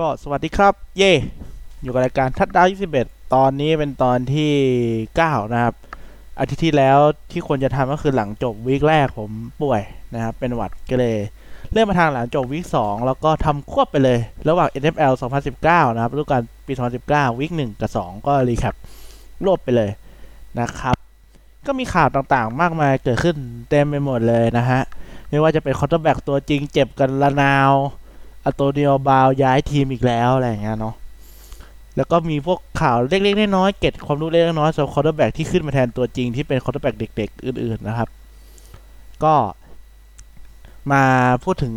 ก็สวัสดีครับ เย่อยู่กับรายการทัดดาว 21 ตอนนี้เป็นตอนที่ 9 นะครับ อาทิตย์ที่แล้วที่ควรจะทำก็คือหลังจบ week แรกผมป่วยนะครับ เป็นหวัดก็เลย เลื่อนมาทางหลังจบ week 2แล้วก็ทำควบไปเลย ระหว่าง NFL 2019 นะครับฤดูกาลปี 2019 week 1 กับ 2 ก็ recap รวบไปเลยนะครับ ก็มีข่าวต่างๆ มากมายเกิดขึ้นเต็มไปหมดเลยนะฮะ ไม่ว่าจะเป็น quarterback ตัวจริงเจ็บกันระนาว Antonio Brown ย้ายทีมอีกแล้วอะไรอย่างเงี้ยเนาะแล้วก็มีพวกข่าวเล็กๆน้อยๆเก็บความรู้เล็กๆน้อยๆสำหรับ quarterback ที่ขึ้นมาแทนตัวจริงที่เป็น quarterback เด็ก ๆ อื่น ๆนะครับ ก็มาพูดถึง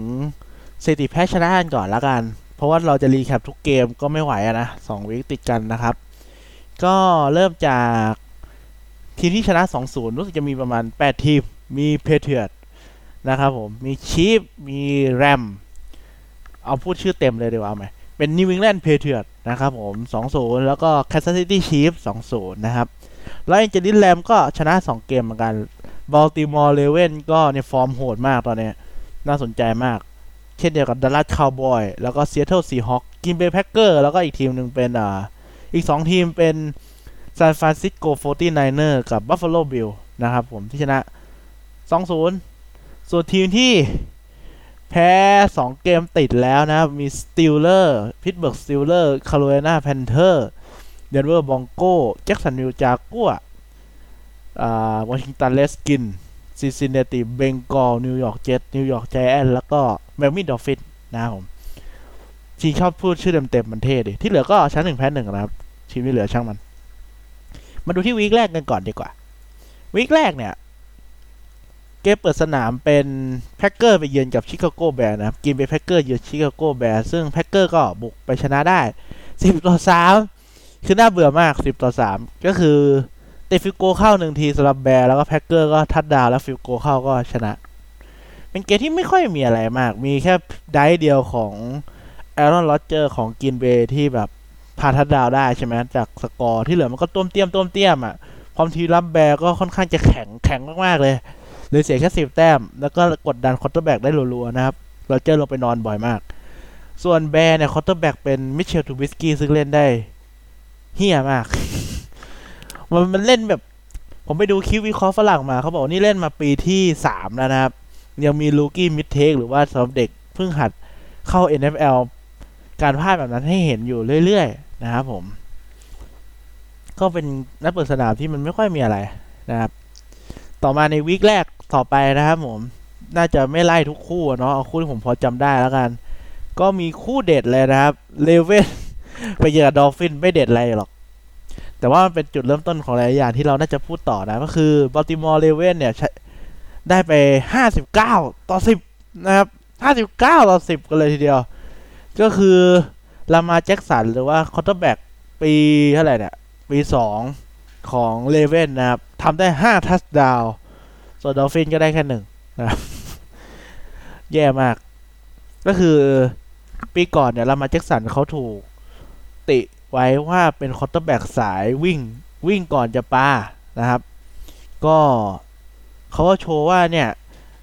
สถิติแพ้ชนะกันก่อนละกัน เพราะว่าเราจะ recap ทุกเกมก็ไม่ไหวนะสอง week ติดกันนะครับ ก็เริ่มจากทีมที่ชนะ 2-0 รู้สึกจะมีประมาณ 8 ทีม มี Patriots นะครับผม มี Chiefs มี Rams เอาพูดชื่อเต็มเลยดีกว่าไหมเป็น New England Patriots นะครับผม2-0 แล้วก็ Kansas City Chiefs 2-0 นะครับ แล้ว a n g e l i s Ram ก็ชนะ 2 เกมเหมือนกัน Baltimore Ravens ก็ในฟอร์มโหดมากตอนนี้ น่าสนใจมาก เช่นเดียวกับ Dallas Cowboys แล้วก็ Seattle Seahawks Green Bay Packers แล้วก็อีกทีมหนึ่งเป็นอ่าอีก 2 ทีมเป็น San Francisco 49ers กับ Buffalo Bills นะครับผมที่ชนะ 2-0 ส่วนทีมที่ แพ้ 2 เกมติดแล้วนะ มี Steelers Pittsburgh Steelers Carolina Panthers Denver Broncos Jacksonville Jaguars อ่า Washington Redskins Cincinnati Bengals New York Jets New York Giants แล้วก็ Miami Dolphinsนะครับผมที่ชอบพูดชื่อเต็มๆมันเท่ดิ ที่เหลือก็ชนะหนึ่งแพ้หนึ่งนะครับทีมที่เหลือช่างมัน มาดูที่ week แรกกันก่อนดีกว่า week แรกเนี่ย เกมเปิดสนามเป็น Packers ไปเยือนกับ Chicago Bears นะครับ Green Bay Packers เยือน Chicago Bears ซึ่ง Packers ก็บุกไปชนะได้ 10 ต่อ 3 คือน่าเบื่อมาก 10 ต่อ 3 ก็คือเตะ field goal เข้าหนึ่งทีสำหรับ Bears แล้วก็ Packers ก็ touchdown แล้ว field goal เข้าก็ชนะ เป็นเกมที่ไม่ค่อยมีอะไรมาก มีแค่ drive เดียวของ Aaron Rodgers ของ Green Bay ที่แบบพา touchdown ได้ใช่ไหมจากสกอร์ที่เหลือมันก็ต้มเตี้ยมต้มเตี้ยมอะความทีมรับ Bears ก็ค่อนข้างจะแข็งแข็งมากๆเลย เลยเสียแค่สิบแต้ม แล้วก็กดดัน quarterback ได้รัวๆนะครับ Rodgers ลงไปนอนบ่อยมาก ส่วน Bears เนี่ย quarterback เป็น Mitchell Trubisky ซึ่งเล่นได้เหี้ยมาก มันมันเล่นแบบ ผมไปดูคลิปวิเคราะห์ฝรั่งมาเขาบอกนี่เล่นมาปีที่สามแล้วนะครับ ยังมีลูกี้มิดเทคหรือว่าสำหรับเด็กเพิ่งหัดเข้า NFL การพลาดแบบนั้นให้เห็นอยู่เรื่อยๆ นะครับผม ก็เป็นนักเปิดสนามที่มันไม่ค่อยมีอะไรนะครับ ต่อมาในวีคแรก ต่อไปนะครับผม น่าจะไม่ไล่ทุกคู่เนาะเอาคู่ที่ผมพอจำได้แล้วกัน ก็มีคู่เด็ดเลยนะครับเลเว่นไปเจอ Dolphins ไม่เด็ดอะไรหรอก แต่ว่ามันเป็นจุดเริ่มต้นของหลายอย่างที่เราน่าจะพูดต่อนะก็คือ Baltimore Ravens เนี่ยได้ไป 59 ต่อ 10 นะครับ 59 ต่อ 10 กันเลยทีเดียว ก็คือ Lamar Jackson หรือว่า quarterback ปีเท่าไหร่เนี่ย ปี 2 ของ Ravens นะครับทำได้ 5 touchdown ส่วน Dolphins ก็ได้แค่หนึ่งนะครับแย่มาก ก็คือปีก่อนเนี่ย Lamar Jackson เขาถูก ติไว้ว่าเป็น quarterback สายวิ่งวิ่งก่อนจะปานะครับ ก็เขาก็โชว์ว่าเนี่ย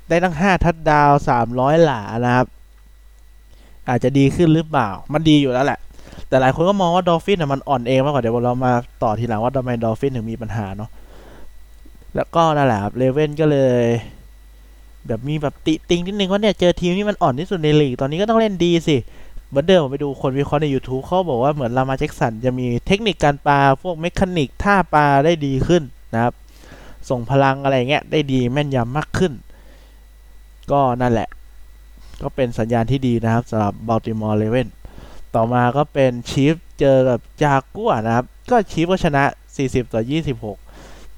ได้ตั้ง5ทัดดาว300หลานะครับ อาจจะดีขึ้นหรือเปล่า มันดีอยู่แล้วแหละ แต่หลายคนก็มองว่า Dolphins เนี่ยมันอ่อนเองมากกว่าเดี๋ยวเรามาต่อทีหลังว่าทำไม Dolphins ถึงมีปัญหาเนาะ แล้วก็นั่นแหละครับ Ravens ก็เลย แบบมีแบบติติงนิดนึงว่าเนี่ยเจอทีมที่มันอ่อนที่สุดในลีกตอนนี้ก็ต้องเล่นดีสิเหมือนเดิมผมไปดูคนวิเคราะห์ใน YouTube เขาบอกว่าเหมือน Lamar Jackson จะมีเทคนิคการปาพวก mechanic ท่าปาได้ดีขึ้นนะครับ ส่งพลังอะไรเงี้ยได้ดีแม่นยำมากขึ้น ก็นั่นแหละ ก็เป็นสัญญาณที่ดีนะครับสำหรับ Baltimore Ravens ต่อมาก็เป็น Chiefs เจอกับ Jaguars นะครับ ก็ Chiefs ก็ชนะ 40 ต่อ 26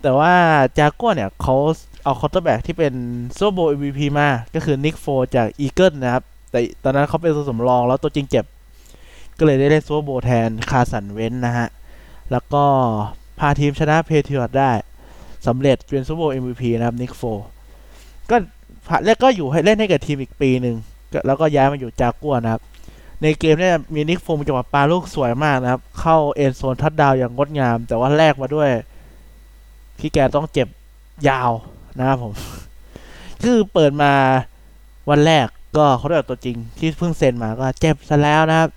แต่ว่าจากัวเนี่ยเขาเอาคอร์เตอร์แบ็กที่เป็นโซโบ MVP มา ก็คือ Nick Foles จาก Eagles นะครับ แต่ตอนนั้นเขาเป็นตัวสำรองแล้วตัวจริงเจ็บ ก็เลยได้เล่น Super Bowl แทน Carson Wentz นะฮะ แล้วก็พาทีมชนะเพเทียร์ได้สำเร็จเป็นโซโบ MVP นะครับนิกโฟก็แล้วก็อยู่ให้เล่นให้กับทีมอีกปีหนึ่งแล้วก็ย้ายมาอยู่จากัวนะครับ ในเกมเนี่ยมี Nick Foles มีจังหวะปาลูกสวยมากนะครับ เข้า end zone touchdown อย่างงดงาม แต่ว่าแลกมาด้วย ที่แกต้องเจ็บยาวนะครับผม คือเปิดมาวันแรกก็เขาได้ตัวจริงที่เพิ่งเซ็นมาก็เจ็บซะแล้วนะครับ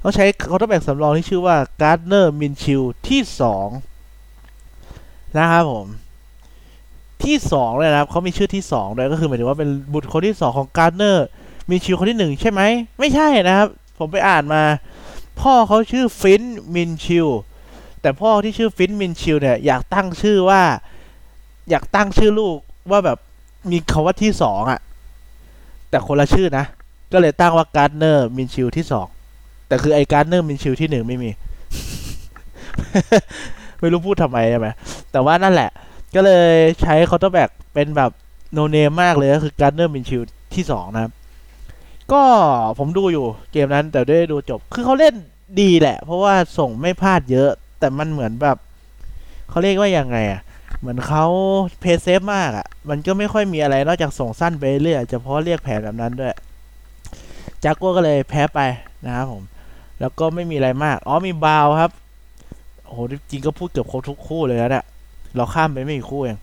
เขาใช้ quarterback สำรองที่ชื่อว่า Gardner Minshew ที่สองนะครับผมที่สองเลยนะครับเขามีชื่อที่สองด้วยก็คือหมายถึงว่าเป็นบุตรคนที่สองของ Gardner Minshew คนที่หนึ่งใช่ไหมไม่ใช่นะครับ ผมไปอ่านมา พ่อเขาชื่อ Flint Minshew แต่พ่อที่ชื่อ Flint Minshew เนี่ยอยากตั้งชื่อว่า อยากตั้งชื่อลูกว่าแบบมีคำว่าที่สองอะแต่คนละชื่อนะ ก็เลยตั้งว่า Gardner Minshew ที่สองแต่คือไอ้ Gardner Minshew ที่หนึ่งไม่มี ไม่รู้พูดทำไมใช่ไหมแต่ว่านั่นแหละ ก็เลยใช้ quarterback เป็นแบบ no name มากเลยก็คือ Gardner Minshewที่สองนะครับ ก็ผมดูอยู่เกมนั้นแต่ได้ดูจบ คือเขาเล่นดีแหละ เพราะว่าส่งไม่พลาดเยอะ แต่มันเหมือนแบบเขาเรียกว่ายังไงอะเหมือนเขาเพย์เซฟมากอะ่ะมันก็ไม่ค่อยมีอะไรนอกจากส่งสั้นไปเรื่อยจะเพราะเรียกแผนแบบนั้นด้วยจากัวก็เลยแพ้ไปนะครับผม แล้วก็ไม่มีอะไรมาก อ๋อมีบาวครับ โอ้โหจริงก็พูดเกือบครบทุกคู่เลยนะเนี่ยเราข้ามไปไม่กี่คู่เอง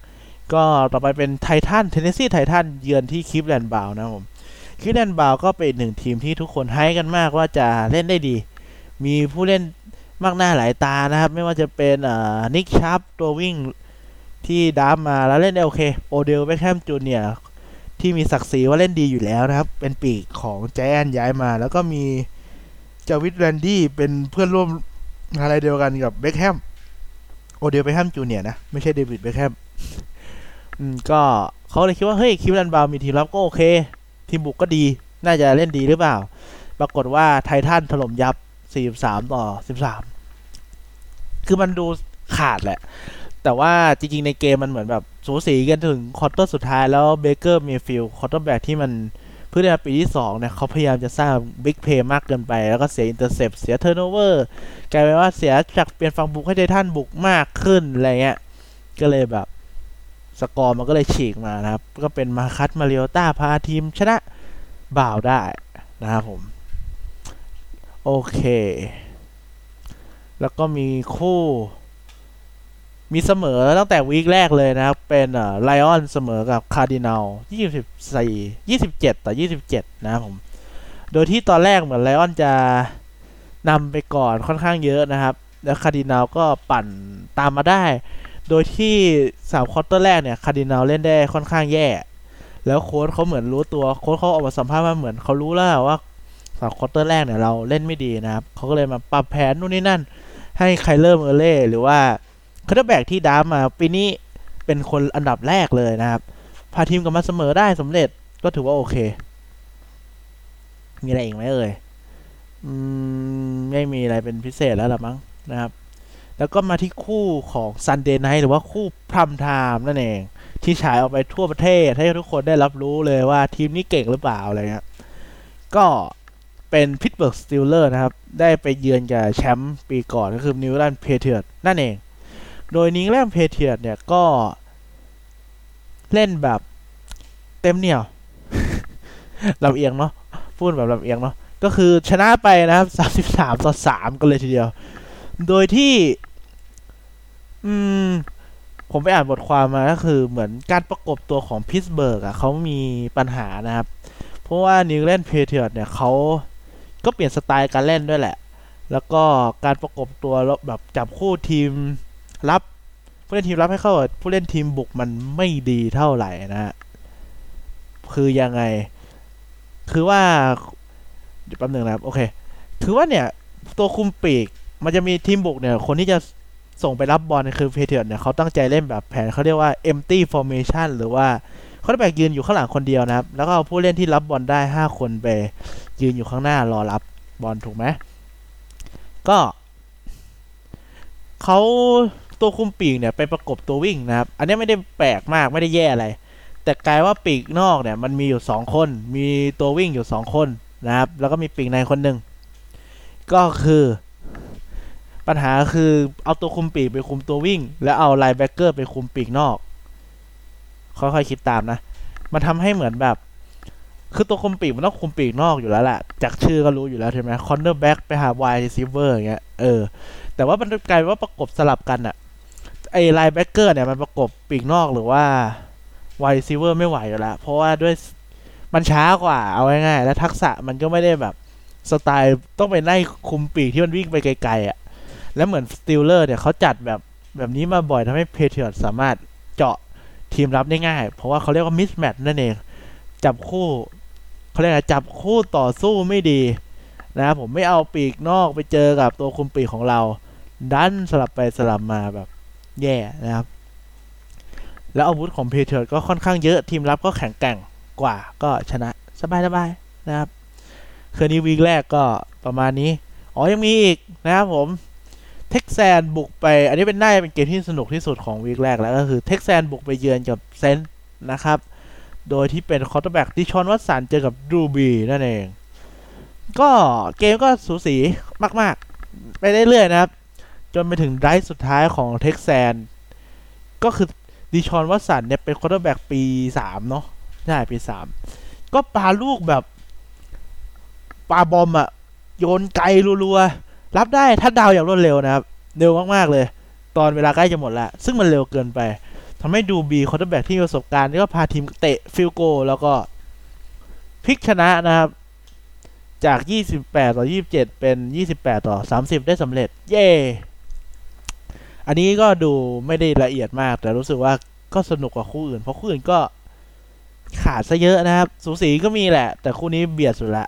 ก็ต่อไปเป็น Titans Tennessee Titans เยือนที่ Cleveland Browns นะผม Cleveland Browns ก็เป็นหนึ่งทีมที่ทุกคนให้กันมากว่าจะเล่นได้ดี มีผู้เล่น มากหน้าหลายตานะครับ ไม่ว่าจะเป็น Nick Chubb ตัววิ่งที่ draft มาแล้วเล่นได้โอเค Odell Beckham Junior ที่มีศักดิ์ศรีว่าเล่นดีอยู่แล้วนะครับ เป็นปีกของ Giants ย้ายมา แล้วก็มี Jarvis Landry เป็นเพื่อนร่วมอะไรเดียวกันกับ Beckham Odell Beckham Junior นะ ไม่ใช่ David Beckham ก็เขาเลยคิดว่า เฮ้ย Cleveland Browns มีทีมรับก็โอเค ทีมบุกก็ดี น่าจะเล่นดีหรือเปล่า ปรากฏว่าไททันถล่มยับ 43 ต่อ 13 คือมันดูขาดแหละ แต่ว่าจริง ๆ ในเกมมันเหมือนแบบสูสีกันถึง quarter สุดท้ายแล้ว Baker Mayfield quarterback ที่มันเพิ่งในปีที่2เนี่ยเขาพยายามจะสร้าง big play มากเกินไป แล้วก็เสีย intercept เสีย turnoverกลายเป็นว่าเสียจากเปลี่ยนฝั่งบุกให้ไททันบุกมากขึ้นอะไรเงี้ยก็เลยแบบสกอร์มันก็เลยฉีกมานะครับ ก็เป็น Marcus Mariota พาทีมชนะ Browns ได้นะครับผม โอเค แล้วก็มีคู่ มีเสมอตั้งแต่ week แรกเลยนะครับ เป็น Lion เสมอกับคาร์ดินัล24 27 ต่อ 27 นะครับผม โดยที่ตอนแรกเหมือน Lion จะนำไปก่อนค่อนข้างเยอะนะครับ แล้วคาร์ดินัลก็ปั่นตามมาได้ โดยที่สาม quarter แรกเนี่ยคาร์ดินัลเล่นได้ค่อนข้างแย่ แล้วโค้ชเขาเหมือนรู้ตัวโค้ชเขาออกมาสัมภาษณ์มาเหมือนเขารู้แล้วว่าสาม quarter แรกเนี่ยเราเล่นไม่ดีนะครับเขาก็เลยมาปรับแผนนู่นนี่นั่น ให้ Kyler Murray หรือว่า quarterback ที่ draft มาปีนี้เป็นคนอันดับแรกเลยนะครับ พาทีมกลับมาเสมอได้สำเร็จก็ถือว่าโอเค มีอะไรอีกไหมเอ่ยไม่มีอะไรเป็นพิเศษแล้วหรอมั้งนะครับ แล้วก็มาที่คู่ของ Sunday Night หรือว่าคู่ prime time นั่นเอง ที่ฉายออกไปทั่วประเทศให้ทุกคนได้รับรู้เลยว่าทีมนี้เก่งหรือเปล่าอะไรเงี้ยก็ เป็น Pittsburgh Steeler นะครับ ได้ไปเยือนกับแชมป์ปีก่อนก็คือ New England Patriot นั่นเอง โดย New England Patriot เนี่ยก็เล่นแบบเต็มเหนี่ยวลำเอียงเนาะพูดแบบลำเอียงเนาะก็คือชนะไปนะครับสามสิบสามต่อสามกันเลยทีเดียว โดยที่ อืม ผมไปอ่านบทความมาก็คือเหมือนการประกบตัวของ Pittsburgh อะเขามีปัญหานะครับ เพราะว่า New England Patriot เนี่ยเขา ก็เปลี่ยนสไตล์การเล่นด้วยแหละ แล้วก็การประกบตัวแบบจับคู่ทีมรับผู้เล่นทีมรับให้เข้าผู้เล่นทีมบุกมันไม่ดีเท่าไหร่นะฮะคือยังไง คือว่าเดี๋ยวแป๊บหนึ่งนะครับ โอเค คือว่าเนี่ย ตัวคุมปีก มันจะมีทีมบุกเนี่ย คนที่จะส่งไปรับบอลคือเพเทียร์เนี่ยเขาตั้งใจเล่นแบบแผนเขาเรียกว่า empty formation หรือว่า เขาจะแบกยืนอยู่ข้างหลังคนเดียวนะครับ แล้วก็เอาผู้เล่นที่รับบอลได้ห้าคนไปยืนอยู่ข้างหน้ารอรับบอลถูกไหมก็เขาตัวคุมปีกเนี่ยไปประกบตัววิ่งนะครับ อันนี้ไม่ได้แปลกมากไม่ได้แย่อะไร แต่กลายว่าปีกนอกเนี่ยมันมีอยู่สองคน มีตัววิ่งอยู่สองคนนะครับ แล้วก็มีปีกในคนหนึ่งก็คือปัญหาคือเอาตัวคุมปีกไปคุมตัววิ่ง แล้วเอาไลน์แบ็กเกอร์ไปคุมปีกนอก ค่อยๆคิดตามนะ มันทำให้เหมือนแบบ คือตัวคุมปีกมันต้องคุมปีกนอกอยู่แล้วแหละ จากชื่อก็รู้อยู่แล้วใช่ไหม cornerback ไปหา wide receiver อย่างเงี้ย เออ แต่ว่ามันกลายว่าประกบสลับกันอะไอ linebacker เนี่ยมันประกบปีกนอกหรือว่า wide receiver ไม่ไหวอยู่แล้ว เพราะว่าด้วยมันช้ากว่า เอาง่ายๆ และทักษะมันก็ไม่ได้แบบสไตล์ต้องไปไล่คุมปีกที่มันวิ่งไปไกลๆอะ แล้วเหมือน Steeler เนี่ยเขาจัดแบบแบบนี้มาบ่อยทำให้ Patriot สามารถ ทีมรับได้ง่าย เพราะว่าเขาเรียกว่า mismatch นั่นเอง จับคู่เขาเรียกอะไรจับคู่ต่อสู้ไม่ดีนะครับผมไม่เอาปีกนอกไปเจอกับตัวคุมปีกของเรา ดันสลับไปสลับมาแบบแย่นะครับ แล้วอาวุธของ Patriot ก็ค่อนข้างเยอะทีมรับก็แข็งแกร่งกว่าก็ชนะสบายๆนะครับ คืนนี้ week แรกก็ประมาณนี้ อ๋อยังมีอีกนะครับผม Texan บุกไป อันนี้เป็นน่าจะเป็นเกมที่สนุกที่สุดของ week แรกแล้วก็คือ Texan บุกไปเยือนกับ Saint นะครับ โดยที่เป็น quarterback Deshaun Watson เจอกับ Drew Brees นั่นเอง ก็เกมก็สูสีมาก ๆ ไปเรื่อยๆนะครับ จนไปถึง drive สุดท้ายของ Texan ก็คือ Deshaun Watson เนี่ยเป็น quarterback ปีสามเนาะใช่ปีสามก็ปาลูกแบบปา bomb อะโยนไกลรัวๆ รับได้ถ้าดาวอย่างรวดเร็วนะครับ เร็วมาก ๆ เลย ตอนเวลาใกล้จะหมดแล้วซึ่งมันเร็วเกินไปทำให้ Drew Brees quarterback ที่มีประสบการณ์ก็พาทีมเตะ field goal แล้วก็พลิกชนะนะครับ จาก 28 ต่อ 27 เป็น 28 ต่อ 30 ได้สำเร็จ เย้อันนี้ก็ดูไม่ได้ละเอียดมาก แต่รู้สึกว่าก็สนุกกว่าคู่อื่น เพราะคู่อื่นก็ขาดซะเยอะนะครับ สูสีก็มีแหละ แต่คู่นี้เบียดสุดละ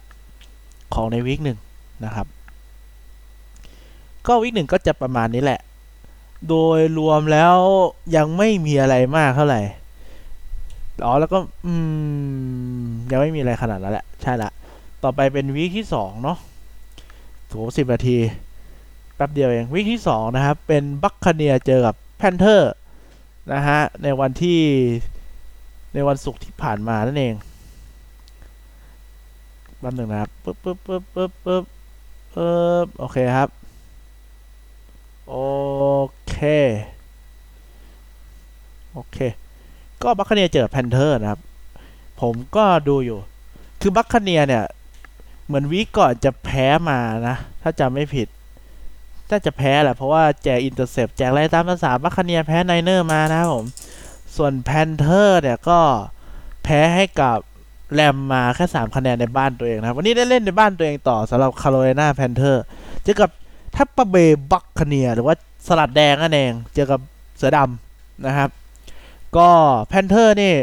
ของใน week หนึ่งนะครับ ก็ week หนึ่งก็จะประมาณนี้แหละ โดยรวมแล้วยังไม่มีอะไรมากเท่าไหร่อ๋อแล้วก็ อืม ยังไม่มีอะไรขนาดนั้นแหละ ใช่ละ ต่อไปเป็น week ที่สองเนาะโถสิบนาที แป๊บเดียวเอง week ที่สองนะครับ เป็น Buccaneer เจอกับ Pantherนะฮะ ในวันที่ในวันศุกร์ที่ผ่านมานั่นเองแป๊บหนึ่งนะครับปึ๊บปึ๊บปึ๊บปึ๊บปึ๊บปึ๊บโอเคครับ โอเค โอเค ก็ Buccaneer เจอ Panther นะครับ ผมก็ดูอยู่ คือ Buccaneer เนี่ย เหมือน week ก่อนจะแพ้มานะ ถ้าจำไม่ผิด น่าจะแพ้แหละ เพราะว่าแจก intercept แจกอะไรตามภาษา Buccaneer แพ้ Niner มานะครับผม ส่วน Panther เนี่ยก็แพ้ให้กับแรมมาแค่ 3 คะแนนในบ้านตัวเองนะครับ วันนี้ได้เล่นในบ้านตัวเองต่อสำหรับ Carolina Panther เจอกับ Tampa Bay Buccaneer หรือว่าสลัดแดงนั่นเองเจอกับเสือดำนะครับ ก็ Panther นี่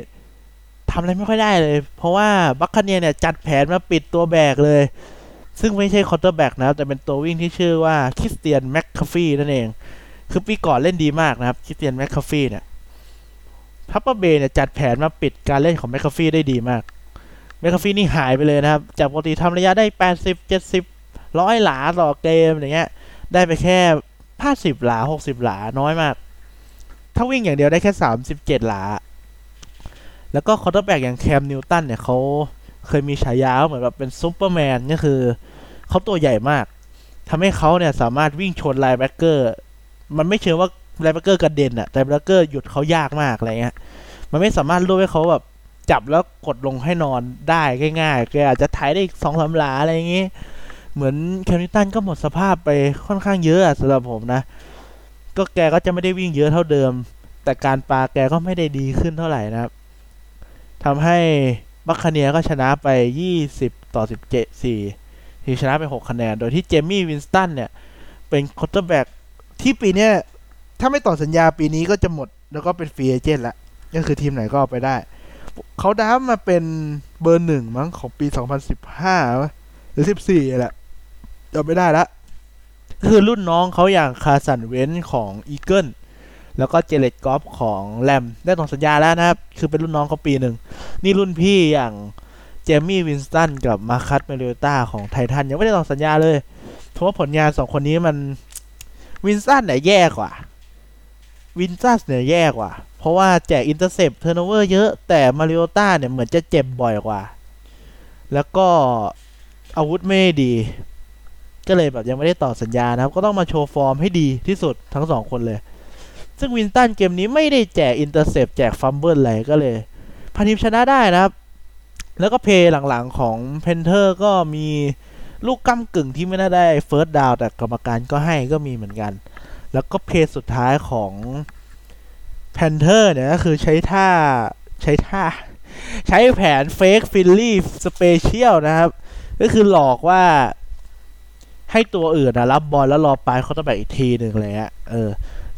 ทำอะไรไม่ค่อยได้เลย เพราะว่า Buccaneer เนี่ยจัดแผนมาปิดตัวแบกเลย ซึ่งไม่ใช่ quarterback นะครับแต่เป็นตัววิ่งที่ชื่อว่า Christian McCaffrey นั่นเอง คือปีก่อนเล่นดีมากนะครับ Christian McCaffrey เนี่ย Tampa Bay เนี่ยจัดแผนมาปิดการเล่นของ McCaffrey ได้ดีมาก McCaffrey นี่หายไปเลยนะครับ จากปกติทำระยะได้ 80 70ร้อยหลาต่อเกมอย่างเงี้ย ได้ไปแค่50หลา60หลาน้อยมาก ถ้าวิ่งอย่างเดียวได้แค่37หลา แล้วก็ quarterback อย่าง Cam Newton เนี่ยเขาเคยมีฉายาเหมือนแบบเป็นซูเปอร์แมนก็คือเขาตัวใหญ่มากทำให้เขาเนี่ยสามารถวิ่งชน linebacker มันไม่เชิงว่า linebacker กระเด็นอะแต่ backer หยุดเขายากมากอะไรเงี้ย มันไม่สามารถรวบให้เขาแบบจับแล้วกดลงให้นอนได้ง่ายๆแกอาจจะถ่ายได้สองสามหลาอะไรอย่างงี้ เหมือน Cam Newton ก็หมดสภาพไปค่อนข้างเยอะสำหรับผมนะ ก็แกก็จะไม่ได้วิ่งเยอะเท่าเดิม แต่การปาแกก็ไม่ได้ดีขึ้นเท่าไหร่นะครับทำให้ Buccaneers ก็ชนะไป 20 ต่อ 17 4 ที่ชนะไป 6 คะแนน โดยที่ Jameis Winston เนี่ย เป็น quarterback ที่ปีนี้ถ้าไม่ต่อสัญญาปีนี้ก็จะหมดแล้วก็เป็น free agent ละก็คือทีมไหนก็เอาไปได้ เขา draft มาเป็นเบอร์หนึ่งมั้งของปี 2015 หรือ 14แหละ จำไม่ได้ละคือรุ่นน้องเขาอย่าง Carson Wentz ของ Eaglesแล้วก็ Jared Goff ของ Rams ได้ต่อสัญญาแล้วนะครับ คือเป็นรุ่นน้องเขาปีหนึ่ง นี่รุ่นพี่อย่าง Jameis Winston กับ Marcus Mariota ของ Titans ยังไม่ได้ต่อสัญญาเลยเพราะว่าผลงานสองคนนี้มัน Winston เนี่ยแย่กว่า Winston เนี่ยแย่กว่า เพราะว่าแจก intercept turnover เยอะแต่ Mariota เนี่ยเหมือนจะเจ็บบ่อยกว่า แล้วก็อาวุธไม่ดี ก็เลยแบบยังไม่ได้ต่อสัญญานะครับ ก็ต้องมาโชว์ฟอร์มให้ดีที่สุดทั้งสองคนเลย ซึ่ง Winston เกมนี้ไม่ได้แจก intercept แจก fumble อะไรก็เลยพาทีมชนะได้นะครับ แล้วก็ play หลังๆของ Panthers ก็มีลูกก้ำกึ่งที่ไม่น่าได้ first down แต่กรรมการก็ให้ก็มีเหมือนกัน แล้วก็ play สุดท้ายของ Panthers เนี่ยก็คือใช้ท่าใช้ท่า ใช้แผน fake Philly Special นะครับ ก็คือหลอกว่า ให้ตัวอื่นนะรับบอลแล้วรอปาให้ quarterback อีกทีหนึ่งเลยฮะเออ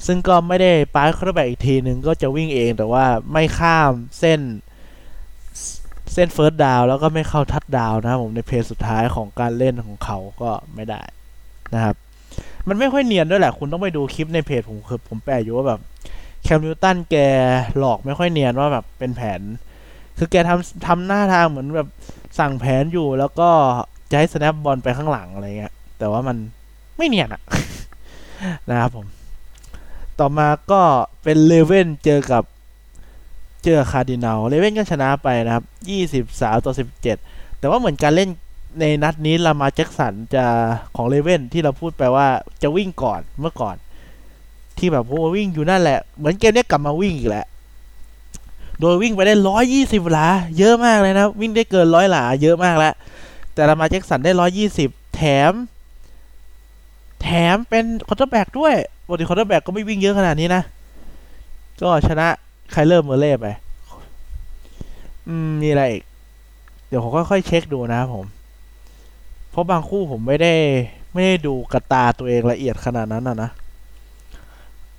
ซึ่งก็ไม่ได้ปาให้ quarterback อีกทีหนึ่งก็จะวิ่งเองแต่ว่าไม่ข้ามเส้นเส้น first down แล้วก็ไม่เข้าทัดดาวนะผมในเพจสุดท้ายของการเล่นของเขาก็ไม่ได้นะครับ มันไม่ค่อยเนียนด้วยแหละ คุณต้องไปดูคลิปในเพจผมคือผมแปลอยู่ว่าแบบ Cam Newton แกหลอกไม่ค่อยเนียนว่าแบบเป็นแผน คือแกทำทำท่าทางเหมือนแบบสั่งแผนอยู่แล้วก็จะให้ snap บอลไปข้างหลังอะไรเงี้ย แต่ว่ามันไม่เนียนอะนะครับผม ต่อมาก็เป็น Ravens เจอกับเจอ Cardinals Ravens ก็ชนะไปนะครับยี่สิบสามต่อสิบเจ็ดแต่ว่าเหมือนการเล่นในนัดนี้ Lamar Jackson จะของ Ravens ที่เราพูดไปว่าจะวิ่งก่อนเมื่อก่อน ที่แบบโอ้วิ่งอยู่นั่นแหละ เหมือนเกมนี้กลับมาวิ่งอีกแหละ โดยวิ่งไปได้ร้อยยี่สิบหลา เยอะมากเลยนะ วิ่งได้เกินร้อยหลา เยอะมากแล้ว แต่ Lamar Jackson ได้ร้อยยี่สิบแถม แถมเป็น quarterback ด้วยปกติ quarterback ก็ไม่วิ่งเยอะขนาดนี้นะ ก็ชนะ Kyler Murray ไป อืม มีอะไรอีก เดี๋ยวผมค่อยๆเช็คดูนะครับผม เพราะบางคู่ผมไม่ได้ ไม่ได้ดูกับตาตัวเองละเอียดขนาดนั้นนะนะ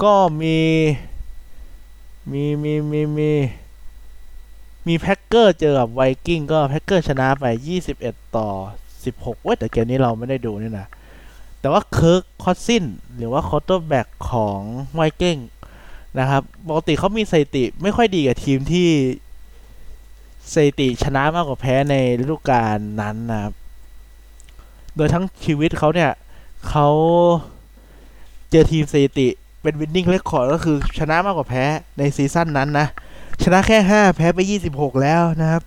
ก็มี มีมีมีมีมี Packers เจอกับ Vikings ก็ Packers ชนะไป 21 ต่อ 16 เว้ยแต่เกมนี้เราไม่ได้ดูนี่นะ แต่ว่า Kirk Cousins หรือว่า quarterback ของ Vikings นะครับ ปกติเขามีสถิติไม่ค่อยดีกับทีมที่สถิติชนะมากกว่าแพ้ในฤดูกาลนั้นนะครับ โดยทั้งชีวิตเขาเนี่ยเขาเจอทีมสถิติเป็น winning record ก็คือชนะมากกว่าแพ้ในซีซั่นนั้นนะ ชนะแค่ห้าแพ้ไปยี่สิบหกแล้วนะครับ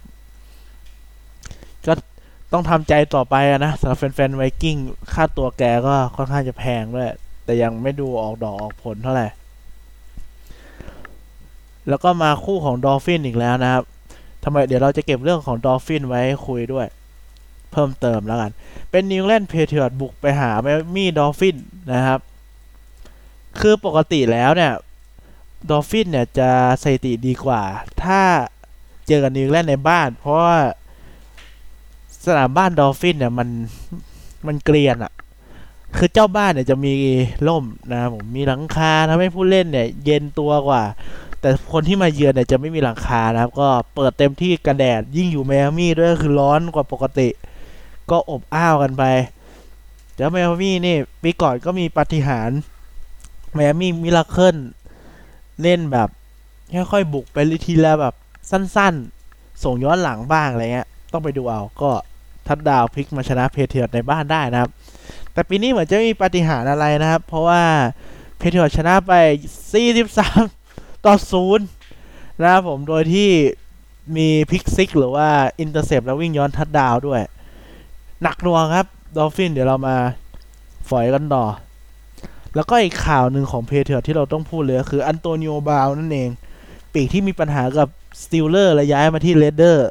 ก็ ต้องทำใจต่อไปนะสำหรับแฟนๆ Vikings ค่าตัวแกก็ค่อนข้างจะแพงด้วย แต่ยังไม่ดูออกดอกออกผลเท่าไหร่ แล้วก็มาคู่ของ Dolphins อีกแล้วนะครับทำไมเดี๋ยวเราจะเก็บเรื่องของ Dolphins ไว้คุยด้วย เพิ่มเติมแล้วกัน เป็น New England Patriots บุกไปหา Miami Dolphins นะครับ คือปกติแล้วเนี่ย Dolphins เนี่ยจะสถิติดีกว่า ถ้าเจอกับ New England ในบ้าน เพราะว่า สนามบ้าน Dolphins เนี่ยมันมันเกรียนอะ่ะคือเจ้าบ้านเนี่ยจะมีร่มนะผมมีหลังคาทำให้ผู้เล่นเนี่ย เย็นตัวกว่า แต่คนที่มาเยือนเนี่ยจะไม่มีหลังคานะครับ ก็เปิดเต็มที่กันแดดยิ่งอยู่ Miami ด้วยคือร้อนกว่าปกติ ก็อบอ้าวกันไปแล้ว Miami นี่ปีก่อนก็มีปาฏิหาริย์ Miami Miracle เล่นแบบค่อยๆบุกไปทีละแบบสั้นๆ ส่งย้อนหลังบ้างอะไรเงี้ย ต้องไปดูเอาก็ทัดดาวพลิกมาชนะ Patriots ในบ้านได้นะครับ แต่ปีนี้เหมือนจะมีปาฏิหาริย์อะไรนะครับ เพราะว่าPatriots ชนะไป 43 ต่อ 0 นะครับผมโดยที่มี pick six หรือว่า intercept แล้ววิ่งย้อนทัดดาวด้วย หนักหน่วงครับ Dolphins เดี๋ยวเรามาฝอยกันต่อ แล้วก็อีกข่าวหนึ่งของ Patriots ที่เราต้องพูดเลยคือ Antonio Brown นั่นเอง ปีกที่มีปัญหากับ Steelers และย้ายมาที่ Raiders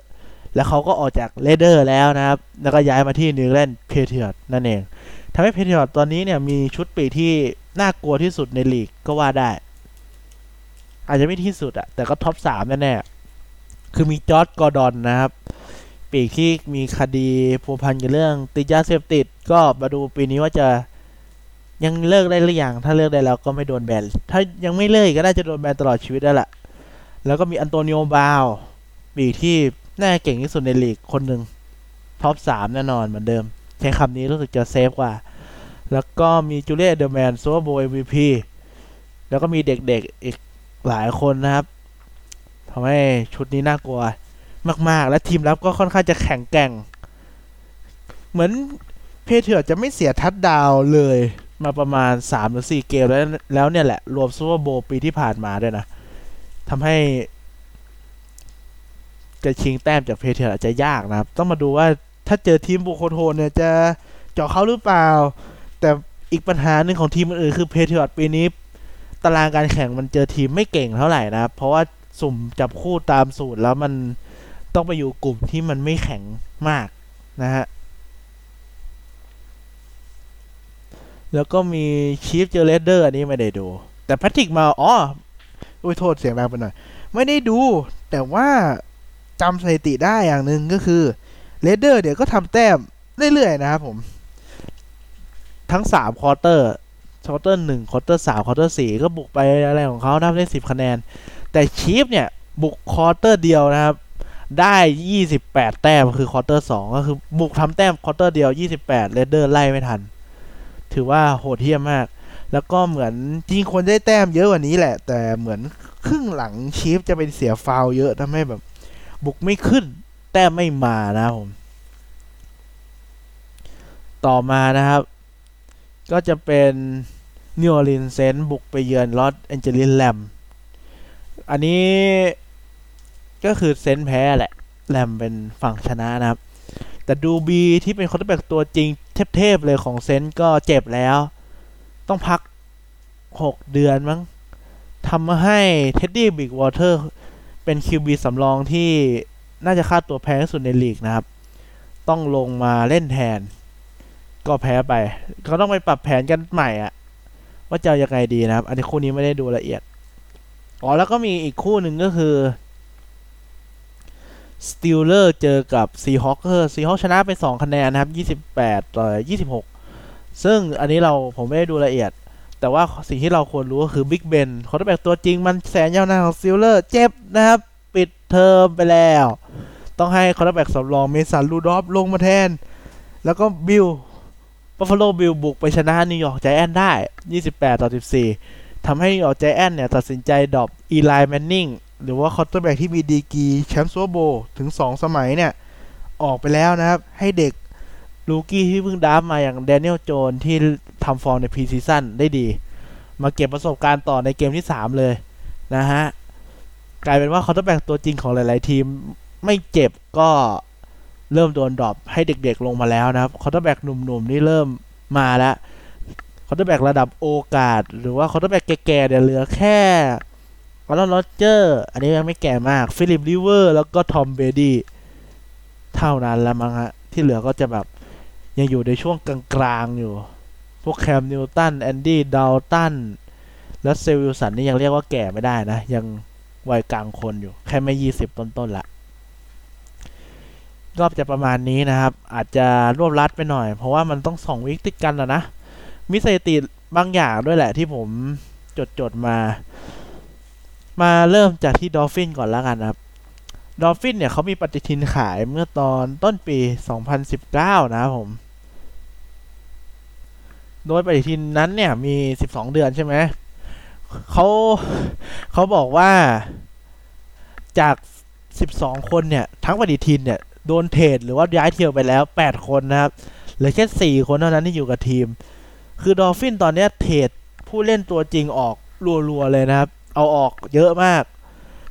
แล้วเขาก็ออกจาก Raiders แล้วนะครับ แล้วก็ย้ายมาที่ New England Patriots นั่นเองทำให้ Patriots ตอนนี้เนี่ยมีชุดปีกที่น่ากลัวที่สุดในลีกก็ว่าได้ อาจจะไม่ที่สุดอะแต่ก็ top สามแน่ๆคือมี Josh Gordon นะครับ ปีกที่มีคดีพัวพันกับเรื่องติดยาเสพติด ก็มาดูปีนี้ว่าจะยังเลิกได้หรือยังถ้าเลิกได้แล้วก็ไม่โดนแบน ถ้ายังไม่เลิกก็น่าจะโดนแบนตลอดชีวิตได้แหละแล้วก็มีอันโตนิโอบาวปีที่ น่าเก่งที่สุดในลีกคนหนึ่งtop สามแน่นอนเหมือนเดิม ใช้คำนี้รู้สึกจะ safe กว่า แล้วก็มี Julian Edelman Super Bowl MVP แล้วก็มีเด็กๆอีกหลายคนนะครับทำให้ชุดนี้น่ากลัวมาก ๆ และทีมรับก็ค่อนข้างจะแข็งแกร่ง เหมือน Patriots จะไม่เสียทัดดาวเลยมาประมาณ 3 หรือ 4 เกมแล้วแล้วเนี่ยแหละ รวม Super Bowl ปีที่ผ่านมาด้วยนะทำให้ จะชิงแต้มจาก Patriots อาจจะยากนะครับ ต้องมาดูว่าถ้าเจอทีมบุกโคตรโหดเนี่ยจะเจาะเขาหรือเปล่า แต่อีกปัญหาหนึ่งของทีมอื่นคือ Patriots ปีนี้ ตารางการแข่งมันเจอทีมไม่เก่งเท่าไหร่นะครับ เพราะว่าสุ่มจับคู่ตามสูตรแล้วมันต้องไปอยู่กลุ่มที่มันไม่แข็งมากนะฮะแล้วก็มี Chiefs เจอ Raiders อันนี้ไม่ได้ดู แต่ Patrick Mahomesอุ้ยโทษเสียงดังไปหน่อย ไม่ได้ดู แต่ว่า จำสถิติได้อย่างหนึ่งก็คือ Raiders เดี๋ยวก็ทำแต้มเรื่อยๆนะครับผม ทั้งสาม quarter quarter หนึ่ง quarter สาม quarter สี่ก็บุกไปอะไรของเขานับได้สิบคะแนน แต่ Chiefs เนี่ย บุก quarter เดียวนะครับ ได้ยี่สิบแปดแต้มคือ quarter สองก็คือบุกทำแต้ม quarter เดียวยี่สิบแปด Raiders ไล่ไม่ทัน ถือว่าโหดเหี้ยมมาก แล้วก็เหมือนจริงควรได้แต้มเยอะกว่านี้แหละ แต่เหมือนครึ่งหลัง Chiefs จะเป็นเสียฟาวล์เยอะทำให้แบบ บุกไม่ขึ้น แต้มไม่มานะครับผม ต่อมานะครับ ก็จะเป็น New Orleans Saints บุกไปเยือน Los Angeles Rams อันนี้ก็คือ Saints แพ้แหละ Rams เป็นฝั่งชนะนะครับ แต่ Drew Brees ที่เป็น quarterback ตัวจริงเทพๆเลยของ Saints ก็เจ็บแล้ว ต้องพัก 6 เดือนมั้งทำให้ Teddy Bridgewater เป็น QB สำรองที่น่าจะค่าตัวแพงที่สุดในลีกนะครับ ต้องลงมาเล่นแทน ก็แพ้ไป เขาต้องไปปรับแผนกันใหม่อะว่าจะเอายังไงดีนะครับ อันนี้คู่นี้ไม่ได้ดูละเอียด อ๋อแล้วก็มีอีกคู่หนึ่งก็คือSteelers เจอกับ Seahawks Seahawks ชนะไป 2 คะแนนนะครับ 28 ต่อ 26 ซึ่งอันนี้เราผมไม่ได้ดูละเอียด แต่ว่าสิ่งที่เราควรรู้ก็คือ Big Ben quarterback ตัวจริงอันแสนยาวนานของ Steelers เจ็บนะครับ ปิดเทอมไปแล้ว ต้องให้ quarterback สำรอง Mason Rudolph ลงมาแทน แล้วก็ Bills Buffalo Bills บุกไปชนะ New York Giants ได้ 28 ต่อ 14ทำให้ New York Giants เนี่ยตัดสินใจ drop Eli Manningหรือว่า quarterback ที่มีดีกรีแชมป์ Super Bowl ถึง 2 สมัยเนี่ย ออกไปแล้วนะครับ ให้เด็ก rookie ที่เพิ่ง draft มาอย่าง Daniel Jones ที่ทำฟอร์มใน preseason ได้ดี มาเก็บประสบการณ์ต่อในเกมที่ 3 เลยนะฮะ กลายเป็นว่า quarterback ตัวจริงของหลาย ๆ ทีมไม่เจ็บก็เริ่มโดน drop ให้เด็ก ๆ ลงมาแล้วนะครับ quarterback หนุ่ม ๆ นี่เริ่มมาแล้ว quarterback ระดับโอกาส หรือว่า quarterback แก่ๆเดี๋ยวเหลือแค่ Aaron Rodgers อันนี้ยังไม่แก่มาก Philip Rivers แล้วก็ Tom Brady เท่านั้นแล้วมั้งฮะที่เหลือก็จะแบบ ยังอยู่ในช่วงกลางๆอยู่ พวก Cam Newton Andy Dalton Russell Wilson นี่ยังเรียกว่าแก่ไม่ได้นะ ยังวัยกลางคนอยู่ แค่ไม่ยี่สิบต้นๆละรอบจะประมาณนี้นะครับ อาจจะรวบรัดไปหน่อย เพราะว่ามันต้องสอง week ติดกันแล้วนะ มีสถิติบางอย่างด้วยแหละที่ผมจดๆมา มาเริ่มจากที่ Dolphins ก่อนแล้วกันครับ Dolphins เนี่ยเขามีปฏิทินขายเมื่อตอนต้นปี 2019 นะครับผม โดยปฏิทินนั้นเนี่ยมี 12 เดือนใช่ไหมเขาเขาบอกว่าจาก 12 คนเนี่ย ทั้งปฏิทินเนี่ยโดน trade หรือว่าย้ายเที่ยวไปแล้ว 8 คนนะครับเหลือแค่ 4 คนเท่านั้นที่อยู่กับทีม คือ Dolphins ตอนเนี้ย trade ผู้เล่นตัวจริงออกรัวๆเลยนะครับ เอาออกเยอะมาก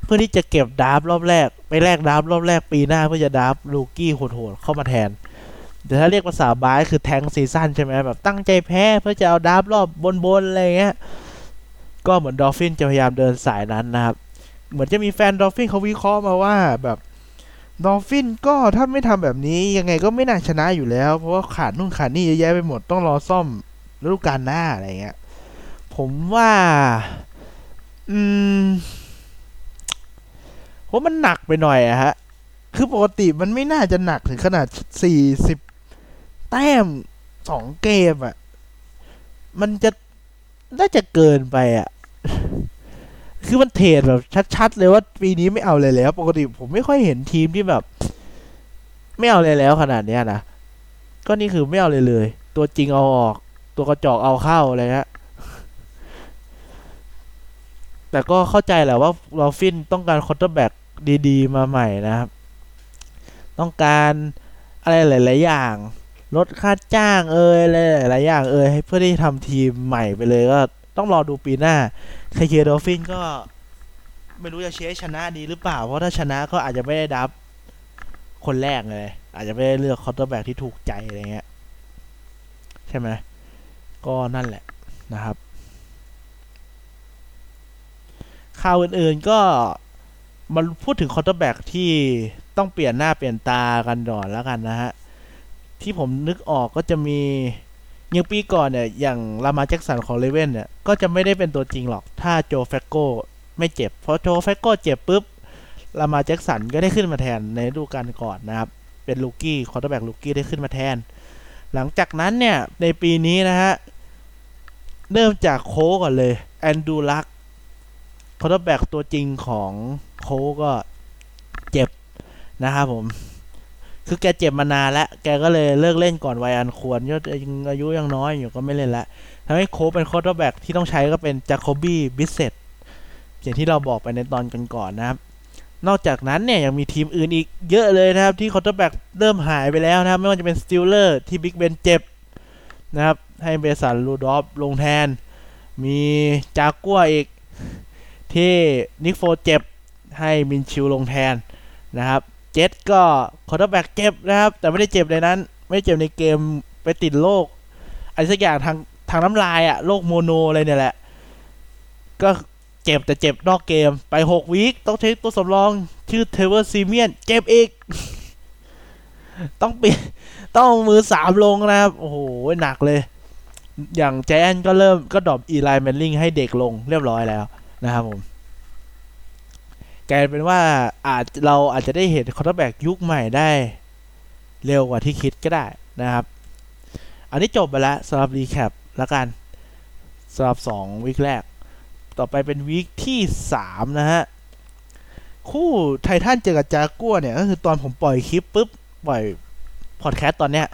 เพื่อที่จะเก็บ draft รอบแรก ไปแลก draft รอบแรกปีหน้าเพื่อจะ draft rookie โหดๆเข้ามาแทน แต่ถ้าเรียกภาษาบาสคือ tank season ใช่ไหมแบบตั้งใจแพ้เพื่อจะเอา draft รอบบนๆอะไรเงี้ยก็เหมือน Dolphins จะพยายามเดินสายนั้นนะครับ เหมือนจะมีแฟน Dolphins เขาวิเคราะห์มาว่าแบบ Dolphins ก็ถ้าไม่ทำแบบนี้ยังไงก็ไม่น่าชนะอยู่แล้ว เพราะว่าขาดนู่นขาดนี่เยอะแยะไปหมดต้องรอซ่อมฤดูกาลหน้าอะไรเงี้ย ผมว่า อืมผมมันหนักไปหน่อยอะฮะ คือปกติมันไม่น่าจะหนักถึงขนาดสี่สิบแต้มสองเกมอะมันจะน่าจะเกินไปอะคือมัน trade แบบชัด ๆ เลยว่าปีนี้ไม่เอาเลยแล้ว ปกติผมไม่ค่อยเห็นทีมที่แบบ ไม่เอาเลยแล้วขนาดเนี้ยนะ ก็นี่คือไม่เอาเลยเลย ตัวจริงเอาออก ตัวกระจอกเอาเข้าอะไรฮะแต่ก็เข้าใจแหละว่า Dolphin ต้องการ quarterback ดี ๆ มาใหม่นะครับ ต้องการอะไรหลาย ๆ อย่าง ลดค่าจ้างเอ่ยอะไรหลาย ๆ อย่างเอ่ยให้เพื่อที่ทำทีมใหม่ไปเลยก็ต้องรอดูปีหน้าเคเค Dolphin ก็ ไม่รู้จะเชียร์ชนะดีหรือเปล่า เพราะถ้าชนะก็อาจจะไม่ได้ draft คนแรกเลย อาจจะไม่ได้เลือก quarterback ที่ถูกใจอะไรเงี้ยใช่ไหมก็นั่นแหละนะครับข่าวอื่นๆก็ มาพูดถึง quarterback ที่ต้องเปลี่ยนหน้าเปลี่ยนตากันก่อนแล้วกันนะฮะ ที่ผมนึกออกก็จะมีอย่างปีก่อนเนี่ย อย่าง Lamar Jackson ของ Raven เนี่ย ก็จะไม่ได้เป็นตัวจริงหรอก ถ้า Joe Flacco ไม่เจ็บ เพราะ Joe Flacco เจ็บปุ๊บ Lamar Jackson ก็ได้ขึ้นมาแทนในฤดูกาลก่อนนะครับ เป็น rookie quarterback rookie ได้ขึ้นมาแทน หลังจากนั้นเนี่ย ในปีนี้นะฮะ เริ่มจากโค้ก่อนเลย Andrew Luck quarterback ตัวจริงของโคก็เจ็บนะครับผม คือแกเจ็บมานานแล้ว แกก็เลยเลิกเล่นก่อนวัยอันควรอายุยังน้อยอยู่ก็ไม่เล่นละทำให้โคเป็น quarterback ที่ต้องใช้ก็เป็น Jacoby Brissett อย่างที่เราบอกไปในตอนก่อนๆนะครับ นอกจากนั้นเนี่ยยังมีทีมอื่นอีกเยอะเลยนะครับ ที่ quarterback เริ่มหายไปแล้วนะครับ ไม่ว่าจะเป็น Steeler ที่ Big Ben เจ็บนะครับ ให้ Mason Rudolph ลงแทน มีจากัวอีก ที่ Nick Foles เจ็บให้ Minshew ลงแทนนะครับ เจ็ตก็ quarterback เจ็บนะครับ แต่ไม่ได้เจ็บในนั้น ไม่ได้เจ็บในเกมไปติดโรคอะไรสักอย่างทางทางน้ำลายอะโรค mono อะไรเนี่ยแหละ ก็เจ็บแต่เจ็บนอกเกมไปหก week ต้องใช้ตัวสำรองชื่อ Trevor Siemian เจ็บอีก ต้องเปลี่ยนต้องมือสามลงนะครับ โอ้โห หนักเลย อย่างแจนก็เริ่มก็ drop Eli Manning ให้เด็กลงเรียบร้อยแล้ว นะครับผมกลายเป็นว่าอาจเราอาจจะได้เห็น quarterback ยุคใหม่ได้เร็วกว่าที่คิดก็ได้นะครับ อันนี้จบไปแล้วสำหรับ recap แล้วกันสำหรับสอง week แรก ต่อไปเป็น week ที่สามนะฮะ คู่ไททันเจอกับจากัวเนี่ย ก็คือตอนผมปล่อยคลิปปุ๊บ ปล่อยพอดแคสต์ตอนเนี้ย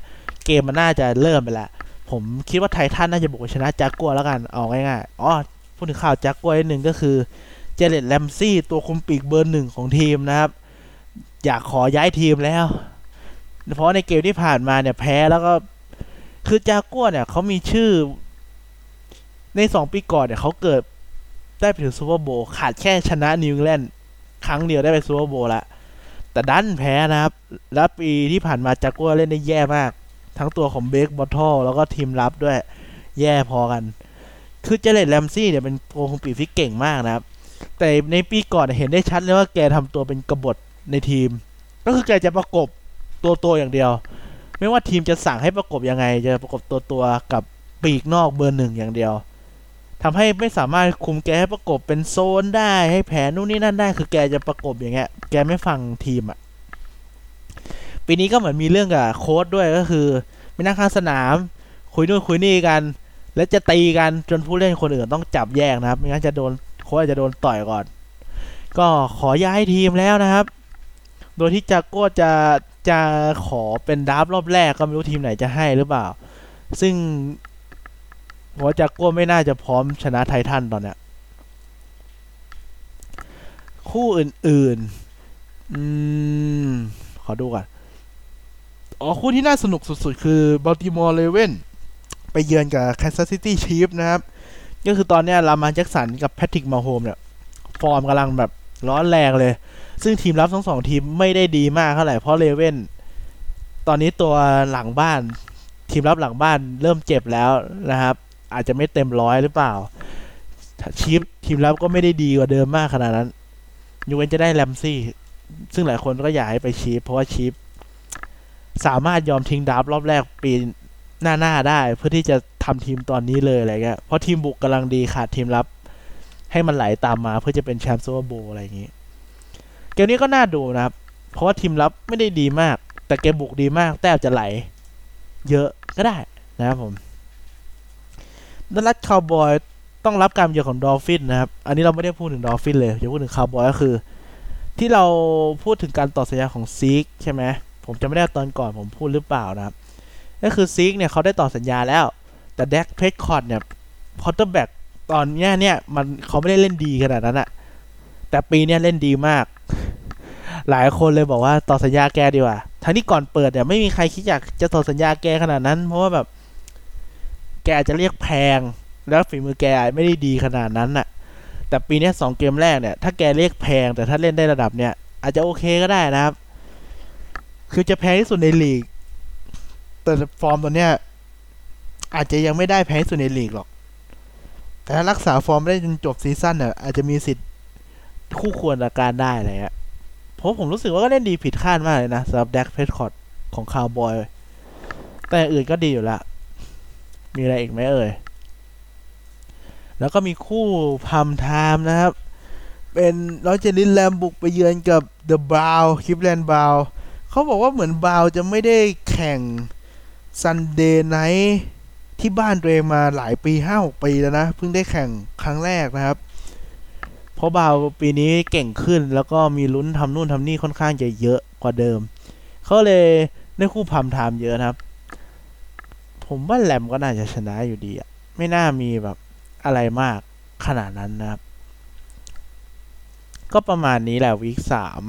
เกมมันน่าจะเริ่มไปแล้ว ผมคิดว่าไททันน่าจะบุกชนะจากัวแล้วกัน เอาง่ายๆอ๋อ ดถึงข่าวจากัวนิดหนึ่งก็คือเจเลตแลมซี่ตัวคุมปีกเบอร์หนึ่งของทีมนะครับ อยากขอย้ายทีมแล้ว เพราะในเกมที่ผ่านมาเนี่ยแพ้แล้วก็คือจากัวเนี่ยเขามีชื่อ ในสองปีก่อนเนี่ยเขาเกิดได้ไปถึง Super Bowl ขาดแค่ชนะ New England ครั้งเดียวได้ไป Super Bowl ละแต่ดันแพ้นะครับ แล้วปีที่ผ่านมาจากัวเล่นได้แย่มาก ทั้งตัวของ Blake Bortles แล้วก็ทีมรับด้วย แย่พอกัน คือ Jalen Ramsey เนี่ยเป็นโปรคุมปีกที่เก่งมากนะครับ แต่ในปีก่อนเห็นได้ชัดเลยว่าแกทำตัวเป็นกบฏในทีม ก็คือแกจะประกบตัวตัวอย่างเดียว ไม่ว่าทีมจะสั่งให้ประกบยังไง จะประกบตัวตัวกับปีกนอกเบอร์หนึ่งอย่างเดียวทำให้ไม่สามารถคุมแกให้ประกบเป็นโซนได้ให้แผนนู่นนี่นั่นได้ คือแกจะประกบอย่างเงี้ย แกไม่ฟังทีมอะปีนี้ก็เหมือนมีเรื่องกับโค้ดด้วยก็คือไม่นั่งข้างสนาม คุยนู่นคุยนี่กัน แล้วจะตีกันจนผู้เล่นคนอื่นต้องจับแยกนะครับไม่งั้นจะโดนโค้ดจะโดนต่อยก่อน ก็ขอย้ายทีมแล้วนะครับ โดยที่จากโก้จะจะขอเป็น draft รอบแรกก็ไม่รู้ทีมไหนจะให้หรือเปล่า ซึ่งเพราะจากกัวไม่น่าจะพร้อมชนะไททันตอนเนี้ยคู่อื่นๆ อืม ขอดูก่อน อ๋อ คู่ที่น่าสนุกสุด ๆ คือ Baltimore Raven ไปเยือนกับแค n ซัสซิตี้ชีฟนะครับ ก็คือตอนนี้ Lamar Jackson กับ Patrick Mahomes เนี่ย ฟอร์มกำลังแบบร้อนแรงเลย ซึ่งทีมรับทั้งสองทีมไม่ได้ดีมากเท่าไหร่เพราะเลเว่นตอนนี้ตัวหลังบ้าน ทีมรับหลังบ้านเริ่มเจ็บแล้วนะครับ อาจจะไม่เต็มร้อยหรือเปล่าชีฟทีมรับก็ไม่ได้ดีกว่าเดิมมากขนาดนั้นยูเวนจะได้แลมซี่ ซึ่งหลายคนก็อยากให้ไปชีฟเพราะว่าชีฟสามารถยอมทิ้งดับรอบแรกปี หน้าๆได้ เพื่อที่จะทำทีมตอนนี้เลยอะไรเงี้ยเพราะทีมบุกกำลังดีขาดทีมรับ ให้มันไหลตามมาเพื่อจะเป็นแชมป์ Super Bowl อะไรอย่างนี้ เกมนี้ก็น่าดูนะครับ เพราะว่าทีมรับไม่ได้ดีมาก แต่เกมบุกดีมาก แต้มอาจจะไหล เยอะก็ได้นะครับผม Dallas Cowboy ต้องรับการเยือนของ Dolphin นะครับ อันนี้เราไม่ได้พูดถึง Dolphin เลยจะพูดถึงคาวบอยก็คือ ที่เราพูดถึงการต่อสัญญาของ Zeke ใช่ไหมผมจะไม่ได้ตอนก่อนผมพูดหรือเปล่านะครับ ก็คือ Zeke เนี่ยเขาได้ต่อสัญญาแล้ว แต่ Dak Prescott เนี่ย quarterback ตอนนี้เนี่ยมันเขาไม่ได้เล่นดีขนาดนั้นอะแต่ปีเนี้ยเล่นดีมาก หลายคนเลยบอกว่าต่อสัญญาแกดีกว่าทั้งที่ก่อนเปิดเนี่ยไม่มีใครคิดอยากจะต่อสัญญาแกขนาดนั้น เพราะว่าแบบ แกจะเรียกแพง แล้วฝีมือแกไม่ได้ดีขนาดนั้นน่ะแต่ปีนี้สองเกมแรกเนี่ย ถ้าแกเรียกแพงแต่ถ้าเล่นได้ระดับเนี่ย อาจจะโอเคก็ได้นะครับ คือจะแพงที่สุดในลีก แต่ฟอร์มตัวเนี้ยอาจจะยังไม่ได้แพงที่สุดในลีกหรอก แต่ถ้ารักษาฟอร์มได้จนจบ season เนี่ยอาจจะมีสิทธิ์คู่ควรกับการได้อะไรเงี้ยเพราะผมรู้สึกว่าก็เล่นดีผิดคาดมากเลยนะสำหรับ Dak Prescott ของคาวบอย ตัวอื่นก็ดีอยู่ละ มีอะไรอีกไหมเอ่ย แล้วก็มีคู่ primetime นะครับ เป็น Los Angeles Ram บุกไปเยือนกับ the Brown Cleveland Brown เขาบอกว่าเหมือน Brown จะไม่ได้แข่ง Sunday Night ที่บ้านตัวเองมาหลายปีห้าหกปีแล้วนะ เพิ่งได้แข่งครั้งแรกนะครับ เพราะบาวปีนี้เก่งขึ้นแล้วก็มีลุ้นทำนู่นทำนี่ค่อนข้างจะเยอะกว่าเดิม เขาเลยได้คู่ primetime เยอะนะครับ ผมว่าแหลมก็น่าจะชนะอยู่ดีอะไม่น่ามีแบบอะไรมากขนาดนั้นนะครับ ก็ประมาณนี้แหละวีคสาม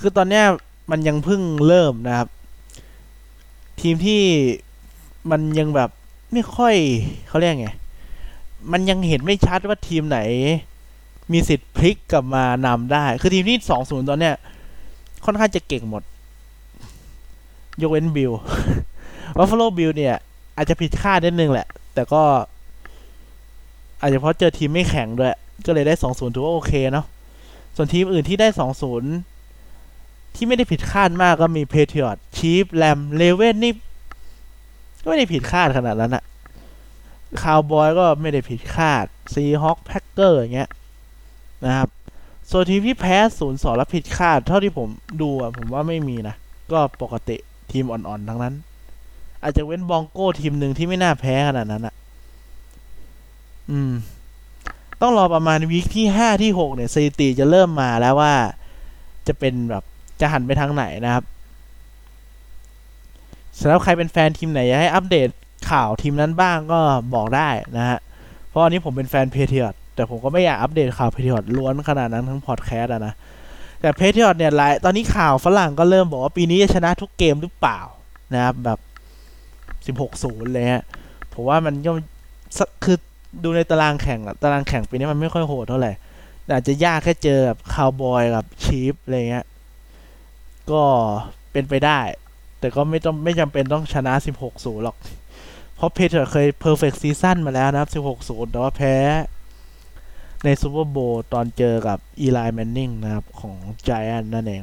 คือตอนเนี้ยมันยังเพิ่งเริ่มนะครับ ทีมที่มันยังแบบไม่ค่อยเขาเรียกไง มันยังเห็นไม่ชัดว่าทีมไหน มีสิทธิ์พลิกกลับมานำได้ คือทีมที่สองศูนย์ตอนเนี้ย ค่อนข้างจะเก่งหมด ยกเว้น Bill Buffalo Bill เนี่ย อาจจะผิดคาดนิดนึงแหละ แต่ก็ อาจจะเพราะเจอทีมไม่แข็งด้วย ก็เลยได้สองศูนย์ถือว่าโอเคเนาะส่วนทีมอื่นที่ได้สองศูนย์ ที่ไม่ได้ผิดคาดมากก็มี Patriot Chief Ram Raven นี่ก็ไม่ได้ผิดคาดขนาดนั้นอะคาวบอยก็ไม่ได้ผิดคาด Seahawk Packer อย่างเงี้ยนะครับส่วนทีมที่แพ้ศูนย์สองแล้วผิดคาด เท่าที่ผมดูอะผมว่าไม่มีนะ ก็ปกติทีมอ่อนๆ ทั้งนั้น อาจจะเว้น Broncos ทีมหนึ่งที่ไม่น่าแพ้ขนาดนั้นอะอืม ต้องรอประมาณ week ที่ห้าที่หกเนี่ยสถิติจะเริ่มมาแล้วว่า จะเป็นแบบ จะหันไปทางไหนนะครับสำหรับใครเป็นแฟนทีมไหนอยากให้อัปเดตข่าวทีมนั้นบ้างก็บอกได้นะฮะ เพราะอันนี้ผมเป็นแฟน Patriots แต่ผมก็ไม่อยากอัปเดตข่าว Patriots ล้วนขนาดนั้นทั้งพอดแคสต์อะนะ แต่ Patriots เนี่ยหลายตอนนี้ข่าวฝรั่งก็เริ่มบอกว่าปีนี้จะชนะทุกเกมหรือเปล่านะครับแบบสิบหกศูนย์เลยฮะ ผมว่ามันก็คือดูในตารางแข่งอะตารางแข่งปีนี้มันไม่ค่อยโหดเท่าไหร่อาจจะยากแค่เจอแบบคาวบอยกับ Chiefs อะไรเงี้ย ก็เป็นไปได้ แต่ก็ไม่ต้องไม่จำเป็นต้องชนะ 16 0 หรอก เพราะ Patriots เคย perfect season มาแล้วนะครับ 16 0 แต่ว่าแพ้ ใน Super Bowl ตอนเจอกับ Eli Manning นะครับ ของไจแอนนั่นเอง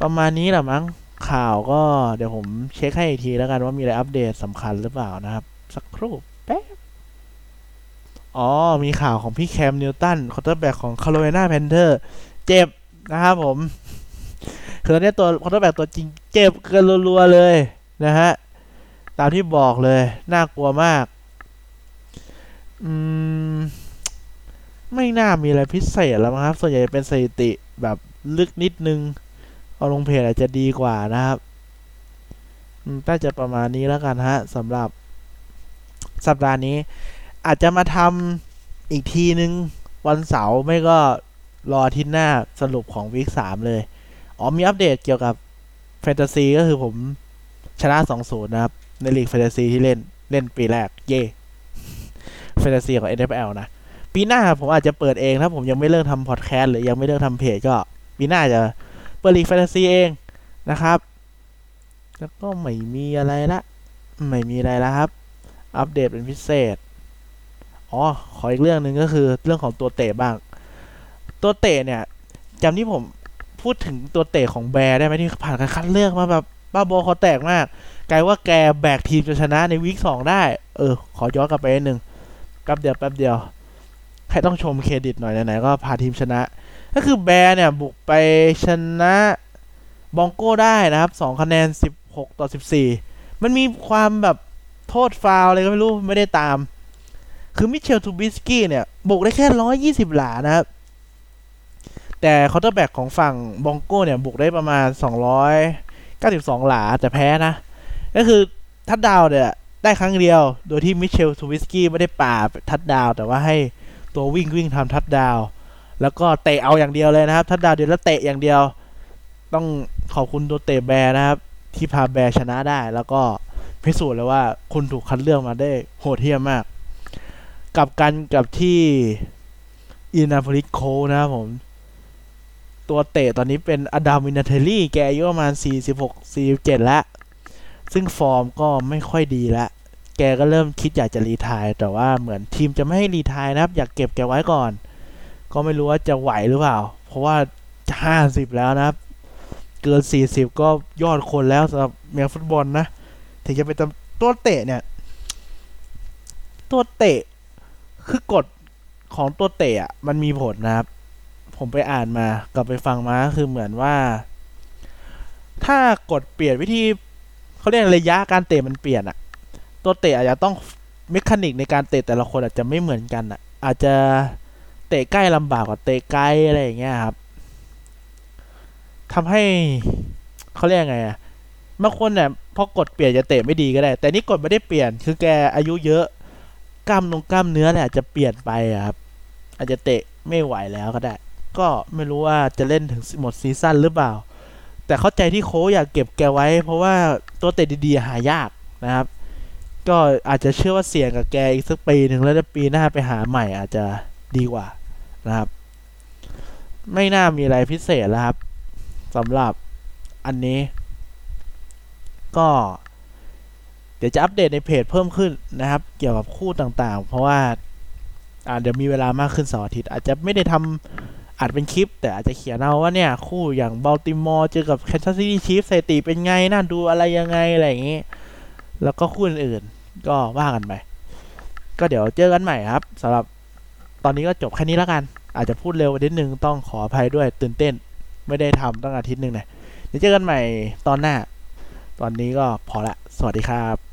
ประมาณนี้แหละมั้งข่าวก็เดี๋ยวผมเช็คให้อีกทีแล้วกันว่ามีอะไรอัปเดตสำคัญหรือเปล่านะครับ สักครู่แป๊บ อ๋อ มีข่าวของพี่ Cam Newton quarterback ของ Carolina Panthers เจ็บนะครับผม อตอนนี้ตัว quarterback ตัวจริงเจ็บเกินรัวๆเลยนะฮะ ตามที่บอกเลย น่ากลัวมาก อืม ไม่น่ามีอะไรพิเศษแล้วครับ ส่วนใหญ่เป็นสถิติแบบลึกนิดนึง เอาลงเพจอาจจะดีกว่านะครับอืมน่าจะประมาณนี้แล้วกันฮะสำหรับสัปดาห์นี้ อาจจะมาทำอีกทีนึง วันเสาร์ไม่ก็รอทิตหน้าสรุปของวีคสามเลย อ๋อมีอัปเดตเกี่ยวกับแฟนตาซีก็คือผมชนะ2 0นะครับ ในลีกแฟนตาซีที่เล่นเล่นปีแรก เย่แฟนตาซีของ NFL นะ ปีหน้าผมอาจจะเปิดเองถ้าผมยังไม่เลิกทำพอดแคสต์หรือยังไม่เลิกทำเพจก็ ปีหน้าจะเปิดลีกแฟนตาซีเองนะครับ แล้วก็ไม่มีอะไรละไม่มีอะไรแล้วครับ อัปเดตเป็นพิเศษ อ๋อ ขออีกเรื่องหนึ่งก็คือเรื่องของตัวเตะบ้าง ตัวเตะเนี่ยจำที่ผม พูดถึงตัวเตะของ Bears ได้ไหมที่ผ่านการคัดเลือกมาแบบบ้าบอเขาแตกมากกลายว่าแกแบกทีมจนชนะใน week สองได้ เออ ขอย้อนกลับไปนิดนึงแป๊บเดียวแป๊บเดียวให้ต้องชมเครดิตหน่อยไหนๆก็พาทีมชนะ ก็คือ Bears เนี่ยบุกไปชนะ Broncos ได้นะครับสองคะแนนสิบหกต่อสิบสี่มันมีความแบบโทษฟาวล์อะไรก็ไม่รู้ไม่ได้ตาม คือ Mitchell Trubisky เนี่ยบุกได้แค่ร้อยยี่สิบหลานะครับ แต่ quarterback ของฝั่ง Broncos เนี่ยบุกได้ประมาณสองร้อยเก้าสิบสองหลาแต่แพ้นะ ก็คือทัดดาวเนี่ยได้ครั้งเดียว โดยที่ Mitchell Trubisky ไม่ได้ป่าทัดดาว แต่ว่าให้ตัววิ่งวิ่งทำทัดดาว แล้วก็เตะเอาอย่างเดียวเลยนะครับ ทัดดาวเดียวแล้วเตะอย่างเดียว ต้องขอบคุณตัวเตะ Bears นะครับ ที่พา Bears ชนะได้ แล้วก็พิสูจน์เลยว่าคุณถูกคัดเลือกมาได้โหดเหี้ยมมาก กลับกันกับที่ Indianapolis Colts นะครับผม ตัวเตะตอนนี้เป็น Adam Vinatieri แกอายุประมาณ 46 47 แล้ว ซึ่งฟอร์มก็ไม่ค่อยดีแล้ว แกก็เริ่มคิดอยากจะ retire แต่ว่าเหมือนทีมจะไม่ให้ retire นะครับ อยากเก็บแกไว้ก่อน ก็ไม่รู้ว่าจะไหวหรือเปล่า เพราะว่า 50 แล้วนะครับ เกิน 40 ก็ยอดคนแล้วสำหรับเมียฟุตบอลนะ ถึงจะเป็นตัวเตะเนี่ย ตัวเตะคือกฎของตัวเตะมันมีผลนะครับ ผมไปอ่านมากลับไปฟังมาคือเหมือนว่า ถ้ากดเปลี่ยนวิธีเขาเรียกระยะการเตะมันเปลี่ยนอะตัวเตะอาจจะต้องเมคานิกในการเตะแต่ละคนอาจจะไม่เหมือนกันอะอาจจะเตะใกล้ลำบากกว่าเตะไกลอะไรอย่างเงี้ยครับทำให้เขาเรียกไงอะบางคนเนี่ยพอกดเปลี่ยนจะเตะไม่ดีก็ได้ แต่นี่กดไม่ได้เปลี่ยน คือแกอายุเยอะกล้ามนงกล้ามเนื้อเนี่ยอาจจะเปลี่ยนไปครับ อาจจะเตะไม่ไหวแล้วก็ได้ ก็ไม่รู้ว่าจะเล่นถึงหมดซีซั่นหรือเปล่า แต่เข้าใจที่โค้อยากเก็บแกไว้ เพราะว่าตัวเตะดีๆหายากนะครับ ก็อาจจะเชื่อว่าเสี่ยงกับแกอีกสักปีหนึ่งแล้วถ้าปีหน้าไปหาใหม่อาจจะดีกว่านะครับ ไม่น่ามีอะไรพิเศษแล้วครับสำหรับอันนี้ ก็เดี๋ยวจะอัปเดตในเพจเพิ่มขึ้นนะครับ เกี่ยวกับคู่ต่างๆ เพราะว่าอ่าเดี๋ยวมีเวลามากขึ้นเสาร์อาทิตย์อาจจะไม่ได้ทำ อาจเป็นคลิป แต่อาจจะเขียนเอาว่าเนี่ย คู่อย่าง Baltimore เจอกับ Kansas City Chiefs สถิติเป็นไงน่าดูอะไรยังไง อะไรอย่างงี้ แล้วก็คู่อื่นๆก็ว่ากันไป ก็เดี๋ยวเจอกันใหม่ครับสำหรับตอนนี้ก็จบแค่นี้แล้วกัน อาจจะพูดเร็วนิดนึงต้องขออภัยด้วยตื่นเต้น ไม่ได้ทำตั้งอาทิตย์หนึ่งเนี่ยเดี๋ยวเจอกันใหม่ตอนหน้า ตอนนี้ก็พอละ สวัสดีครับ